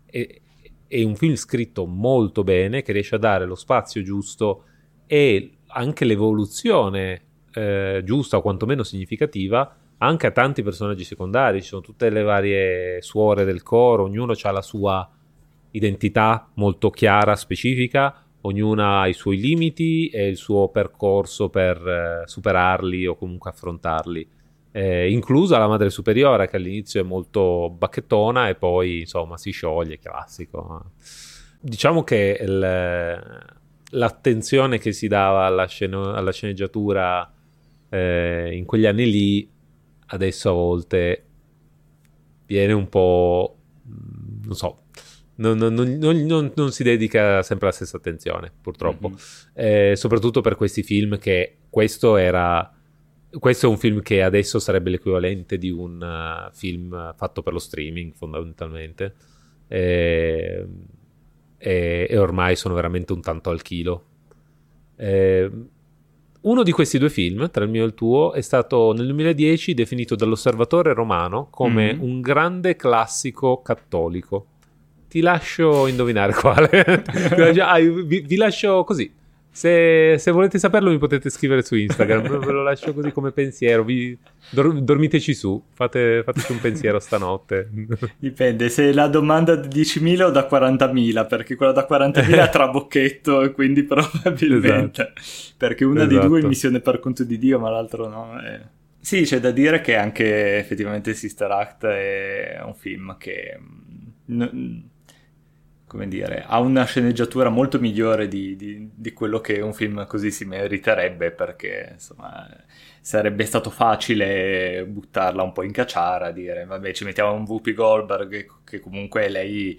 è, è un film scritto molto bene che riesce a dare lo spazio giusto e anche l'evoluzione eh, giusta o quantomeno significativa anche a tanti personaggi secondari. Ci sono tutte le varie suore del coro, ognuno ha la sua identità molto chiara, specifica, ognuna ha i suoi limiti e il suo percorso per eh, superarli o comunque affrontarli eh, inclusa la madre superiore che all'inizio è molto bacchettona e poi insomma si scioglie, classico. Diciamo che il, l'attenzione che si dava alla, sceno, alla sceneggiatura eh, in quegli anni lì adesso a volte viene un po' non so non, non, non, non, si dedica sempre la stessa attenzione, purtroppo. Mm-hmm. Eh, soprattutto per questi film che questo era questo è un film che adesso sarebbe l'equivalente di un uh, film fatto per lo streaming, fondamentalmente. E, e, e, ormai sono veramente un tanto al chilo. E, uno di questi due film, tra il mio e il tuo, è stato nel 2010 definito dall'osservatore romano come mm-hmm. un grande classico cattolico. Ti lascio indovinare quale. [LAUGHS] vi, vi lascio così se, se, volete saperlo mi potete scrivere su Instagram, [LAUGHS] ve lo lascio così come pensiero, Vi, dor, dormiteci su, fate, fateci un pensiero stanotte. [LAUGHS] Dipende, se la domanda da 10.000 o da 40.000, perché quella da 40.000 è trabocchetto e quindi probabilmente, esatto. perché una esatto. di due è esatto. missione per conto di Dio ma l'altro no. È... Sì, c'è da dire che anche effettivamente Sister Act è un film che... N- come dire, ha una sceneggiatura molto migliore di, di, di, quello che un film così si meriterebbe, perché insomma sarebbe stato facile buttarla un po' in cacciara, dire vabbè ci mettiamo un Whoopi Goldberg che comunque lei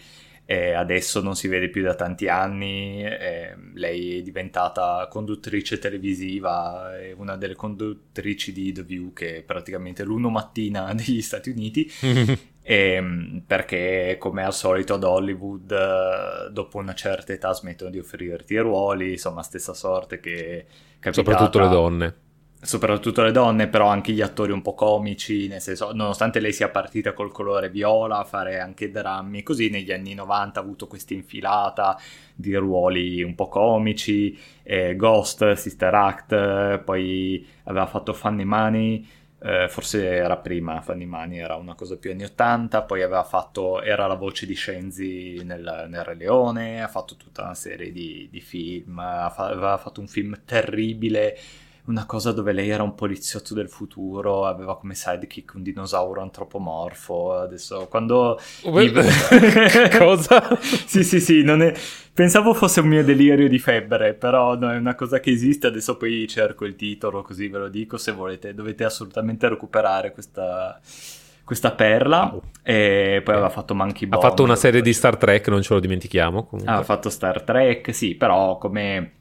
eh, adesso non si vede più da tanti anni, eh, lei è diventata conduttrice televisiva, è una delle conduttrici di The View che è praticamente l'uno mattina [LAUGHS] degli Stati Uniti. [LAUGHS] E, ehm, perché come al solito ad Hollywood eh, dopo una certa età smettono di offrirti ruoli, insomma stessa sorte che capitata, soprattutto le donne. Soprattutto le donne, però anche gli attori un po' comici, nel senso, nonostante lei sia partita col colore viola, a fare anche drammi, così negli anni 90 ha avuto questa infilata di ruoli un po' comici, eh, Ghost, Sister Act, poi aveva fatto Funny Money, eh, forse era prima Fanny Mani, era una cosa più anni 80, poi aveva fatto, era la voce di Scenzi nel, nel Re Leone, ha fatto tutta una serie di, di film, aveva fatto un film terribile, una cosa dove lei era un poliziotto del futuro, aveva come sidekick un dinosauro antropomorfo, adesso quando... [LAUGHS] cosa? [LAUGHS] sì, sì, sì, non è... Pensavo fosse un mio delirio di febbre, però no, è una cosa che esiste, adesso poi cerco il titolo così ve lo dico, se volete dovete assolutamente recuperare questa, questa perla wow. e poi aveva fatto Monkey Ball. Ha fatto una serie di Star Trek, non ce lo dimentichiamo. Comunque. Ha fatto Star Trek, sì, però come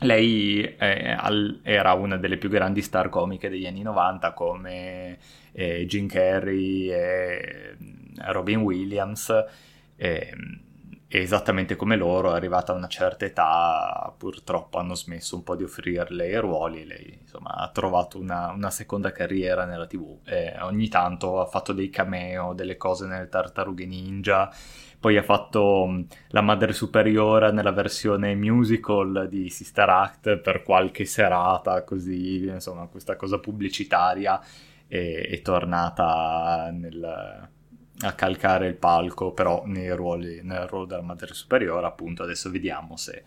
lei eh, al, era una delle più grandi star comiche degli anni 90 come eh, Jim Carrey e Robin Williams. Eh, esattamente come loro, arrivata a una certa età, purtroppo hanno smesso un po' di offrirle i ruoli, lei insomma ha trovato una, una seconda carriera nella tv e ogni tanto ha fatto dei cameo, delle cose nelle tartarughe ninja, poi ha fatto mm, la madre superiore nella versione musical di Sister Act per qualche serata, così insomma questa cosa pubblicitaria è, è tornata nel a calcare il palco, però ruoli, nel ruolo della madre superiore, appunto, adesso vediamo se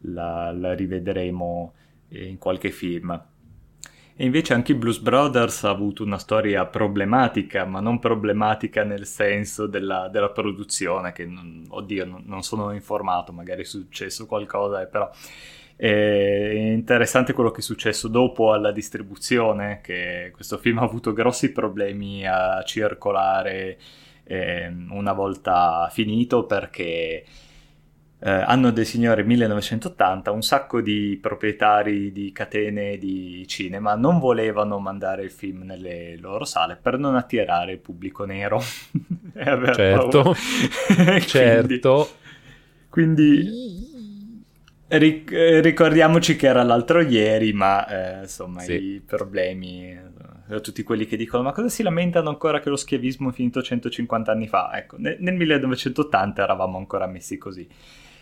la, la rivedremo in qualche film. E invece anche i Blues Brothers ha avuto una storia problematica, ma non problematica nel senso della, della produzione, che non, oddio, non, non, sono informato, magari è successo qualcosa, eh, però è interessante quello che è successo dopo alla distribuzione, che questo film ha avuto grossi problemi a circolare eh, una volta finito perché eh, anno del Signore 1980 un sacco di proprietari di catene di cinema non volevano mandare il film nelle loro sale per non attirare il pubblico nero. [LAUGHS] certo, [LAUGHS] certo. Quindi Ric- ricordiamoci che era l'altro ieri, ma eh, insomma sì. i problemi tutti quelli che dicono ma cosa si lamentano ancora che lo schiavismo è finito 150 anni fa? Ecco, nel, nel 1980 eravamo ancora messi così.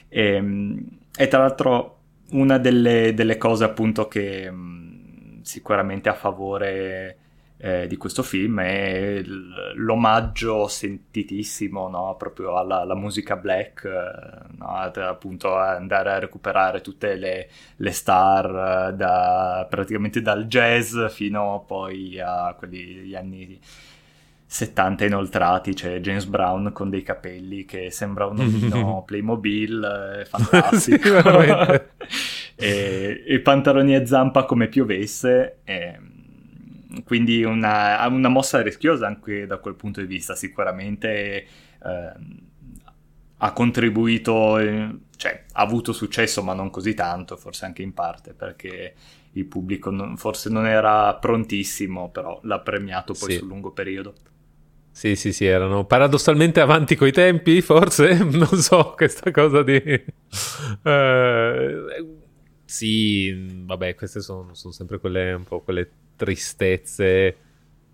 E, ehm, e tra l'altro una delle, delle cose appunto che mh, sicuramente a favore eh, di questo film è l'omaggio sentitissimo no? proprio alla, alla, musica black, eh, no? appunto andare a recuperare tutte le, le star eh, da, praticamente dal jazz fino poi a quelli anni 70 inoltrati, c'è James Brown con dei capelli che sembra un omino [LAUGHS] Playmobil, è [LAUGHS] fantastico. [LAUGHS] e, e pantaloni a zampa come piovesse. E, quindi una, una, mossa rischiosa anche da quel punto di vista, sicuramente eh, ha contribuito, eh, cioè ha avuto successo ma non così tanto, forse anche in parte perché il pubblico non, forse non era prontissimo, però l'ha premiato poi sì. sul lungo periodo. Sì, sì, sì, erano paradossalmente avanti coi tempi, forse, [LAUGHS] non so, questa cosa di... Uh, sì, vabbè, queste sono, sono sempre quelle un po' quelle tristezze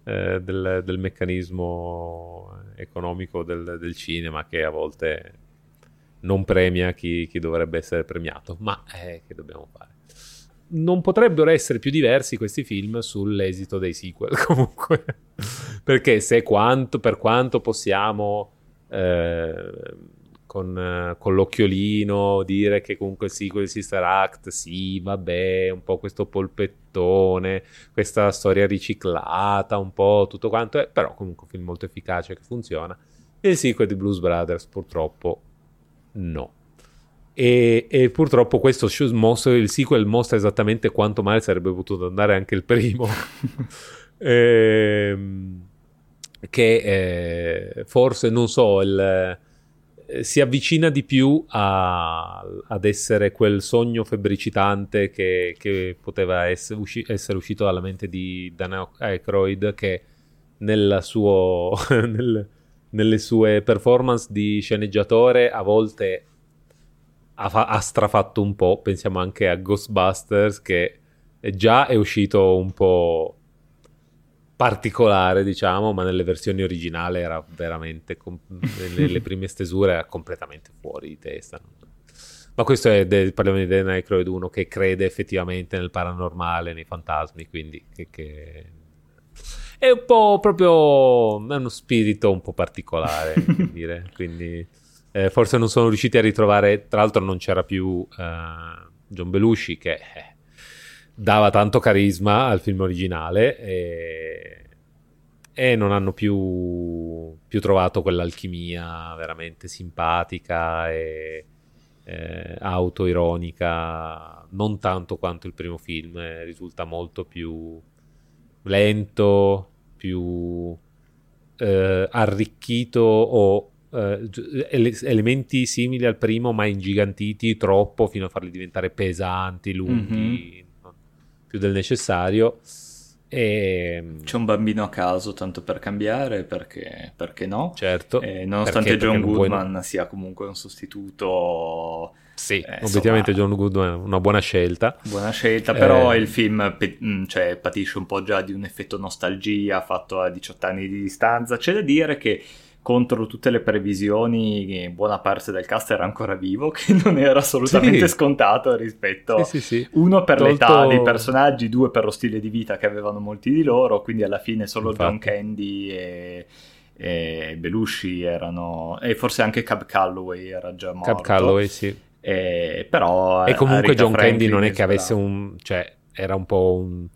eh, del, del, meccanismo economico del, del, cinema che a volte non premia chi, chi dovrebbe essere premiato. Ma eh, che dobbiamo fare? Non potrebbero essere più diversi questi film sull'esito dei sequel, [LAUGHS] comunque. Perché se quanto, per quanto possiamo eh, con, uh, con, l'occhiolino, dire che comunque sì, quel Sister Act, sì, vabbè, un po' questo polpettone, questa storia riciclata, un po' tutto quanto, è, però comunque un film molto efficace che funziona. E il sequel di Blues Brothers purtroppo no. E, e purtroppo questo mostra, il sequel mostra esattamente quanto male sarebbe potuto andare anche il primo. [LAUGHS] ehm, che eh, forse non so il eh, si avvicina di più a, ad essere quel sogno febbricitante che, che poteva essere, usci- essere, uscito dalla mente di Dan Aykroyd che suo, [LAUGHS] nel, nelle sue performance di sceneggiatore a volte ha, fa- ha strafatto un po', pensiamo anche a Ghostbusters che già è uscito un po' particolare, diciamo, ma nelle versioni originali era veramente, com- nelle [LAUGHS] prime stesure era completamente fuori di testa. Ma questo è, de- parliamo di Dan Aykroyd 1 che crede effettivamente nel paranormale, nei fantasmi, quindi che, che... è un po' proprio, è uno spirito un po' particolare, [LAUGHS] dire. quindi eh, forse non sono riusciti a ritrovare, tra l'altro non c'era più uh, John Belushi che... Eh, dava tanto carisma al film originale e, e non hanno più, più, trovato quell'alchimia veramente simpatica e eh, autoironica, non tanto quanto il primo film, eh, risulta molto più lento, più eh, arricchito o Uh, elementi simili al primo ma ingigantiti troppo fino a farli diventare pesanti, lunghi, mm-hmm più del necessario. E... C'è un bambino a caso, tanto per cambiare, perché, perché no? Certo. Eh, nonostante perché, John perché Goodman puoi... sia comunque un sostituto... Sì, eh, obiettivamente insomma, John Goodman è una buona scelta. Buona scelta, però eh... il film pe- mm, cioè, patisce un po' già di un effetto nostalgia fatto a 18 anni di distanza. C'è da dire che contro tutte le previsioni, buona parte del cast era ancora vivo, [LAUGHS] che non era assolutamente sì. scontato rispetto sì, sì, uno per Tolto... l'età dei personaggi, due per lo stile di vita che avevano molti di loro, quindi alla fine solo Infatti. John Candy e, e Belushi erano e forse anche Cab Calloway era già morto. Cab Calloway, sì. E, però e comunque John Franklin Candy non è che avesse un cioè era un po' un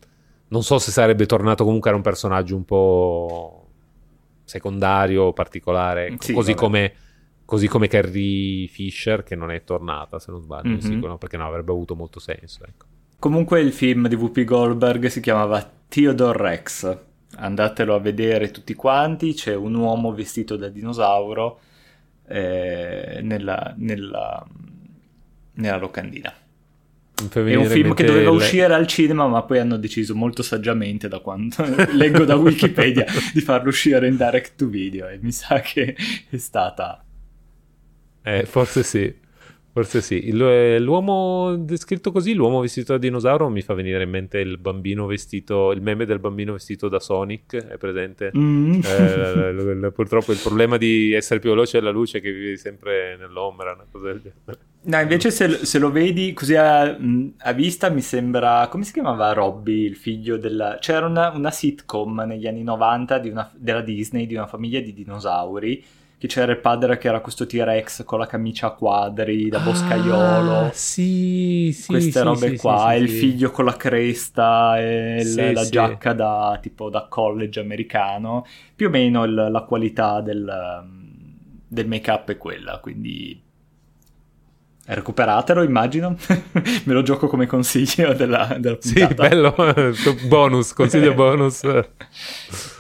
non so se sarebbe tornato comunque era un personaggio un po' secondario particolare, sì, così, come, così, come, Carrie Fisher che non è tornata se non sbaglio, mm-hmm. sicuro, perché no, avrebbe avuto molto senso. Ecco. Comunque il film di Whoopi Goldberg si chiamava Theodore Rex, andatelo a vedere tutti quanti, c'è un uomo vestito da dinosauro eh, nella, nella, nella locandina. È un film che doveva le... uscire al cinema, ma poi hanno deciso molto saggiamente, da quanto [LAUGHS] leggo da Wikipedia, [LAUGHS] di farlo uscire in direct to video. E mi sa che è stata. Eh, forse sì. Forse sì. Eh, l'uomo descritto così, l'uomo vestito da dinosauro, mi fa venire in mente il bambino vestito, il meme del bambino vestito da Sonic, è presente? Mm. Eh, purtroppo il problema di essere più veloce della luce è che vivi sempre nell'ombra, una cosa del genere. No, invece se, se lo vedi così a, a, vista mi sembra... come si chiamava Robby, il figlio della... C'era una, una sitcom negli anni 90 una, della Disney di una famiglia di dinosauri che c'era il padre che era questo T-Rex con la camicia a quadri da boscaiolo. Ah, sì, sì. Queste sì, robe sì, qua. Sì, e il figlio con la cresta e il, la giacca da tipo da college americano. Più o meno il, la qualità del, del make-up è quella, quindi Recuperatelo, immagino. [LAUGHS] Me lo gioco come consiglio della, della puntata. Sì, bello. [LAUGHS] bonus, consiglio bonus. [LAUGHS]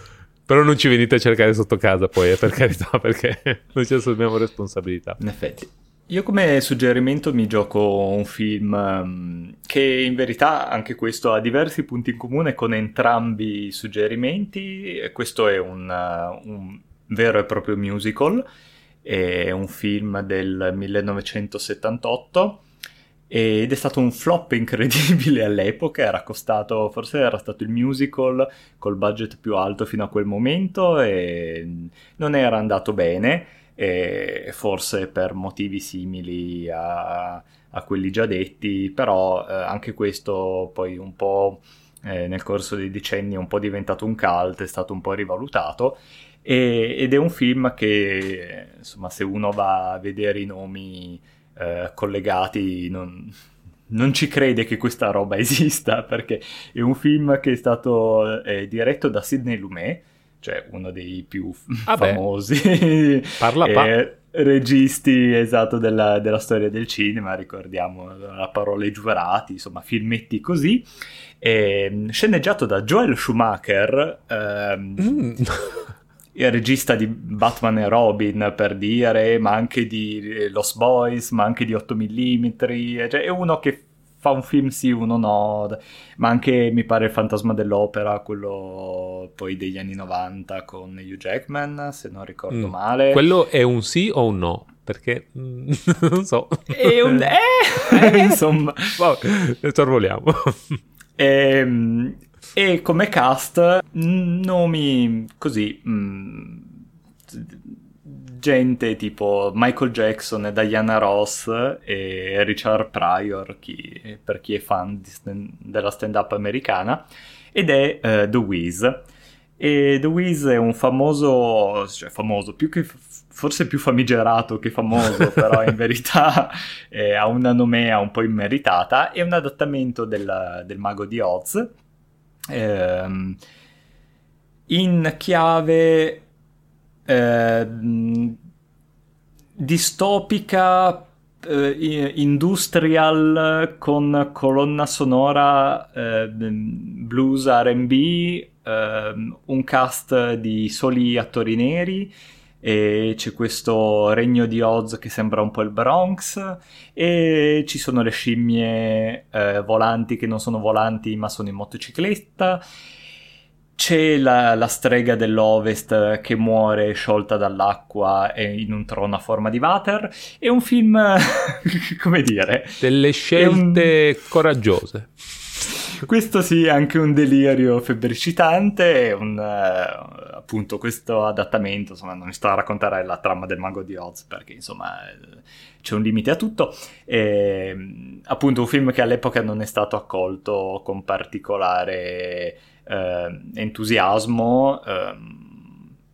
Però non ci venite a cercare sotto casa poi, eh, per carità, [LAUGHS] perché noi ci assumiamo responsabilità. In effetti. Io come suggerimento mi gioco un film um, che in verità anche questo ha diversi punti in comune con entrambi i suggerimenti. Questo è un, uh, un vero e proprio musical, è un film del 1978 ed è stato un flop [LAUGHS] incredibile all'epoca, era costato, forse era stato il musical col budget più alto fino a quel momento e non era andato bene, forse per motivi simili a, a, quelli già detti, però eh, anche questo poi un po' eh, nel corso dei decenni è un po' diventato un cult, è stato un po' rivalutato. E, ed è un film che insomma se uno va a vedere i nomi eh, collegati non, non, ci crede che questa roba [LAUGHS] esista perché è un film che è stato eh, diretto da Sidney Lumet, cioè uno dei più ah famosi [LAUGHS] Parla pa- registi esatto della, della, storia del cinema, ricordiamo la parola i giurati, insomma filmetti così. E, sceneggiato da Joel Schumacher. Ehm, mm [LAUGHS] il regista di Batman e Robin per dire, ma anche di eh, Lost Boys, ma anche di 8 mm, cioè è uno che fa un film sì, uno no, ma anche mi pare il fantasma dell'opera, quello poi degli anni 90 con Hugh Jackman, se non ricordo mm. male. Quello è un sì o un no? Perché mm, [LAUGHS] non so. È un eh, eh [LAUGHS] insomma, Vabbè, sorvoliamo. E come cast, nomi così. Mh, mm, gente tipo Michael Jackson Diana Ross e Richard Pryor, chi, per chi è fan stand, della stand-up americana, ed è uh, The Wiz. E The Wiz è un famoso, cioè famoso, più che forse più famigerato che famoso, [LAUGHS] però in verità eh, ha una nomea un po' immeritata, è un adattamento del, del Mago di Oz ehm, in chiave eh, distopica eh, industrial con colonna sonora eh, blues RB, eh, un cast di soli attori neri e c'è questo regno di Oz che sembra un po' il Bronx e ci sono le scimmie eh, volanti che non sono volanti ma sono in motocicletta c'è la, la, strega dell'Ovest che muore sciolta dall'acqua in un trono a forma di water. È un film, [LAUGHS] come dire... Delle scelte un... coraggiose. Questo sì, è anche un delirio febbricitante, un, uh, appunto questo adattamento, insomma non mi sto a raccontare la trama del mago di Oz perché insomma c'è un limite a tutto. E, appunto un film che all'epoca non è stato accolto con particolare eh, entusiasmo. Eh,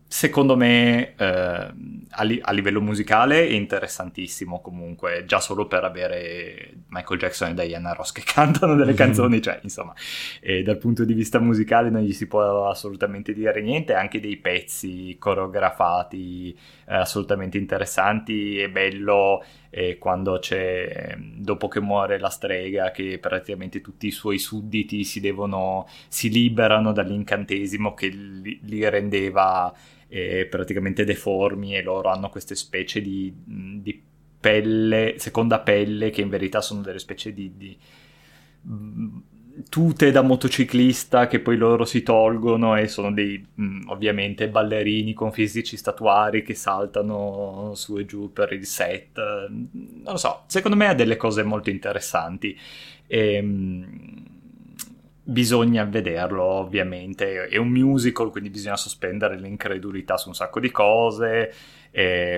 secondo me eh, a, li- a, livello musicale è interessantissimo comunque, già solo per avere Michael Jackson e Diana Ross che [LAUGHS] cantano delle mm-hmm. canzoni, cioè insomma, dal punto di vista musicale non gli si può assolutamente dire niente, anche dei pezzi coreografati eh, assolutamente interessanti, è bello eh, quando c'è, dopo che muore la strega, che praticamente tutti i suoi sudditi si devono, si liberano dall'incantesimo che li, li rendeva eh, praticamente deformi e loro hanno queste specie di, di, pelle, seconda pelle, che in verità sono delle specie di, di tute da motociclista che poi loro si tolgono e sono dei mh, ovviamente ballerini con fisici statuari che saltano su e giù per il set. Non lo so, secondo me ha delle cose molto interessanti. E, mh, bisogna vederlo ovviamente è un musical quindi bisogna sospendere l'incredulità su un sacco di cose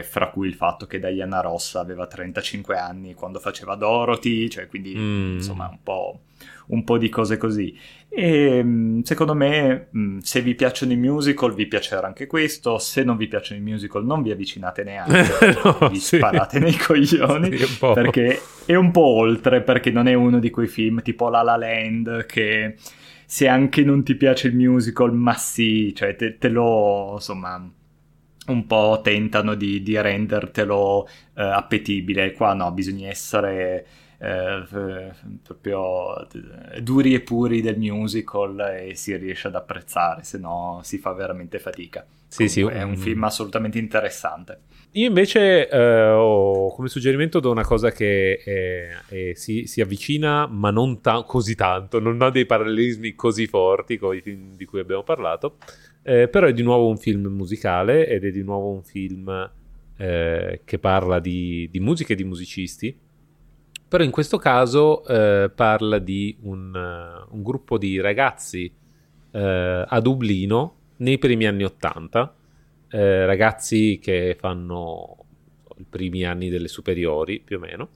fra cui il fatto che Diana Ross aveva 35 anni quando faceva Dorothy cioè quindi mm. insomma un po', un po' di cose così. E mm, secondo me mm, se vi piacciono i musical vi piacerà anche questo. Se non vi piacciono i musical non vi avvicinate neanche. [LAUGHS] No, vi sì. sparate nei coglioni sì, perché è un po' oltre perché non è uno di quei film tipo La La Land che se anche non ti piace il musical ma sì cioè te, te lo insomma un po' tentano di, di rendertelo eh, appetibile. Qua no bisogna essere eh, proprio duri e puri del musical e si riesce ad apprezzare, se no si fa veramente fatica. Sì, sì, è un film assolutamente interessante. Io invece eh, ho come suggerimento do una cosa che è, è, si, si, avvicina, ma non ta- così tanto, non ha dei parallelismi così forti con i film di cui abbiamo parlato, eh, però è di nuovo un film musicale ed è di nuovo un film eh, che parla di, di musica e di musicisti però in questo caso eh, parla di un, uh, un, gruppo di ragazzi eh, a Dublino nei primi anni Ottanta, eh, ragazzi che fanno i primi anni delle superiori più o meno,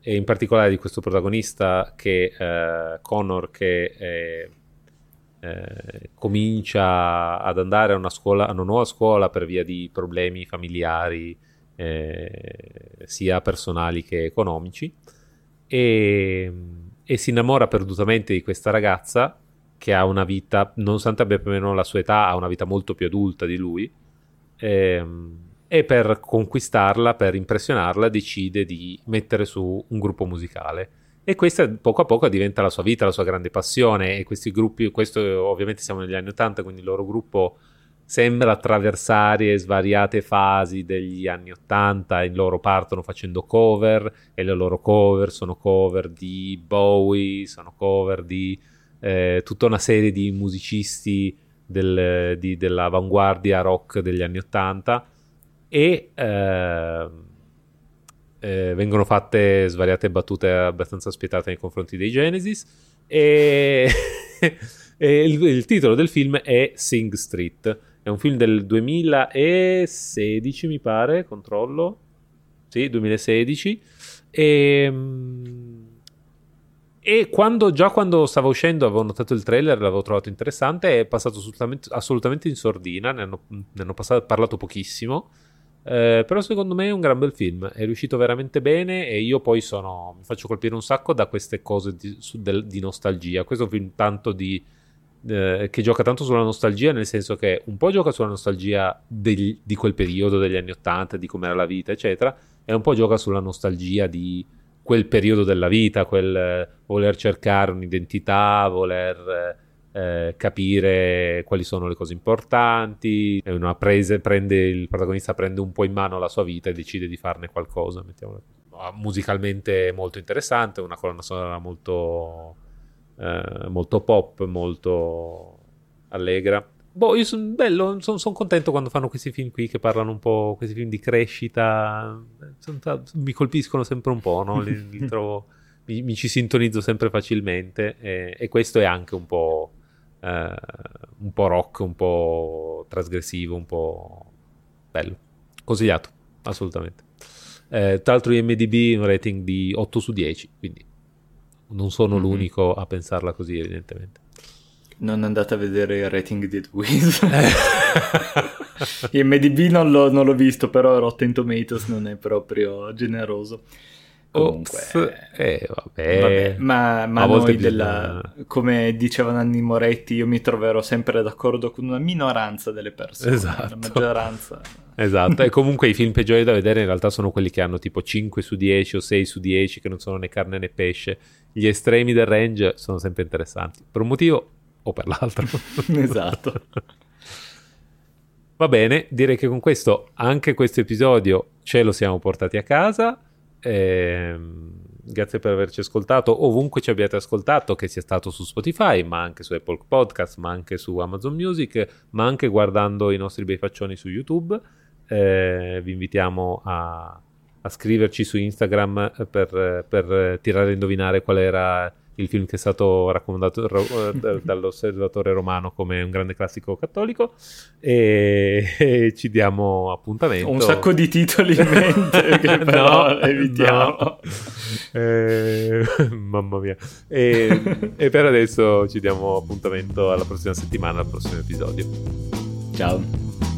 e in particolare di questo protagonista che eh, Connor che eh, comincia ad andare a una, scuola, a una nuova scuola per via di problemi familiari sia personali che economici e, e si innamora perdutamente di questa ragazza che ha una vita, nonostante abbia più o meno la sua età, ha una vita molto più adulta di lui. E, ehm, e, per conquistarla, per impressionarla, decide di mettere su un gruppo musicale. E questa poco a poco diventa la sua vita, la sua grande passione. E questi gruppi, questo ovviamente siamo negli anni 80, quindi il loro gruppo sembra attraversare svariate fasi degli anni 80 e loro partono facendo cover e le loro cover sono cover di Bowie, sono cover di eh, tutta una serie di musicisti del, di, dell'avanguardia rock degli anni 80 e eh, eh, vengono fatte svariate battute abbastanza spietate nei confronti dei Genesis e, [LAUGHS] e il, il titolo del film è Sing Street è un film del 2016, mi pare, controllo. Sì, 2016. E, e quando, già quando stava uscendo avevo notato il trailer, l'avevo trovato interessante, è passato assolutamente, in sordina, ne hanno, ne hanno passato, parlato pochissimo. Eh, però secondo me è un gran bel film, è riuscito veramente bene e io poi sono, mi faccio colpire un sacco da queste cose di, su, del, di nostalgia. Questo film tanto di eh, che gioca tanto sulla nostalgia, nel senso che un po' gioca sulla nostalgia degli, di quel periodo degli anni Ottanta, di com'era la vita, eccetera, e un po' gioca sulla nostalgia di quel periodo della vita, quel eh, voler cercare un'identità, voler eh, capire quali sono le cose importanti. Prese, prende, il protagonista prende un po' in mano la sua vita e decide di farne qualcosa. Musicalmente molto interessante, una colonna sonora molto eh, molto pop, molto allegra. Boh, io sono bello, sono son contento quando fanno questi film qui che parlano un po', questi film di crescita, son, mi colpiscono sempre un po', no? li, [LAUGHS] li trovo, mi, mi, ci sintonizzo sempre facilmente e, e questo è anche un po', eh, un po' rock, un po' trasgressivo, un po' bello. Consigliato, assolutamente. Eh, tra l'altro IMDB un rating di 8 su 10, quindi non sono mm-hmm. l'unico a pensarla così evidentemente. Non andate a vedere il rating di The Wiz. IMDB non l'ho, non l'ho visto, però Rotten Tomatoes non è proprio generoso. Comunque, eh, vabbè. vabbè. ma, ma noi della, come diceva Nanni Moretti, io mi troverò sempre d'accordo con una minoranza delle persone, esatto. la maggioranza. Esatto, e comunque i film peggiori da vedere in realtà sono quelli che hanno tipo 5 su 10 o 6 su 10, che non sono né carne né pesce. Gli estremi del range sono sempre interessanti, per un motivo o per l'altro. [LAUGHS] esatto. Va bene, direi che con questo anche questo episodio ce lo siamo portati a casa. Eh, grazie per averci ascoltato ovunque ci abbiate ascoltato, che sia stato su Spotify, ma anche su Apple Podcast, ma anche su Amazon Music, ma anche guardando i nostri bei faccioni su YouTube. Eh, vi invitiamo a, a, scriverci su Instagram per, per tirare a indovinare qual era il film che è stato raccomandato eh, [LAUGHS] dall'osservatore romano come un grande classico cattolico e, [LAUGHS] e, ci diamo appuntamento. Ho un sacco di titoli in mente [LAUGHS] che però no, evitiamo. No. Eh, mamma mia. E, e per adesso ci diamo appuntamento alla prossima settimana, al prossimo episodio. Ciao.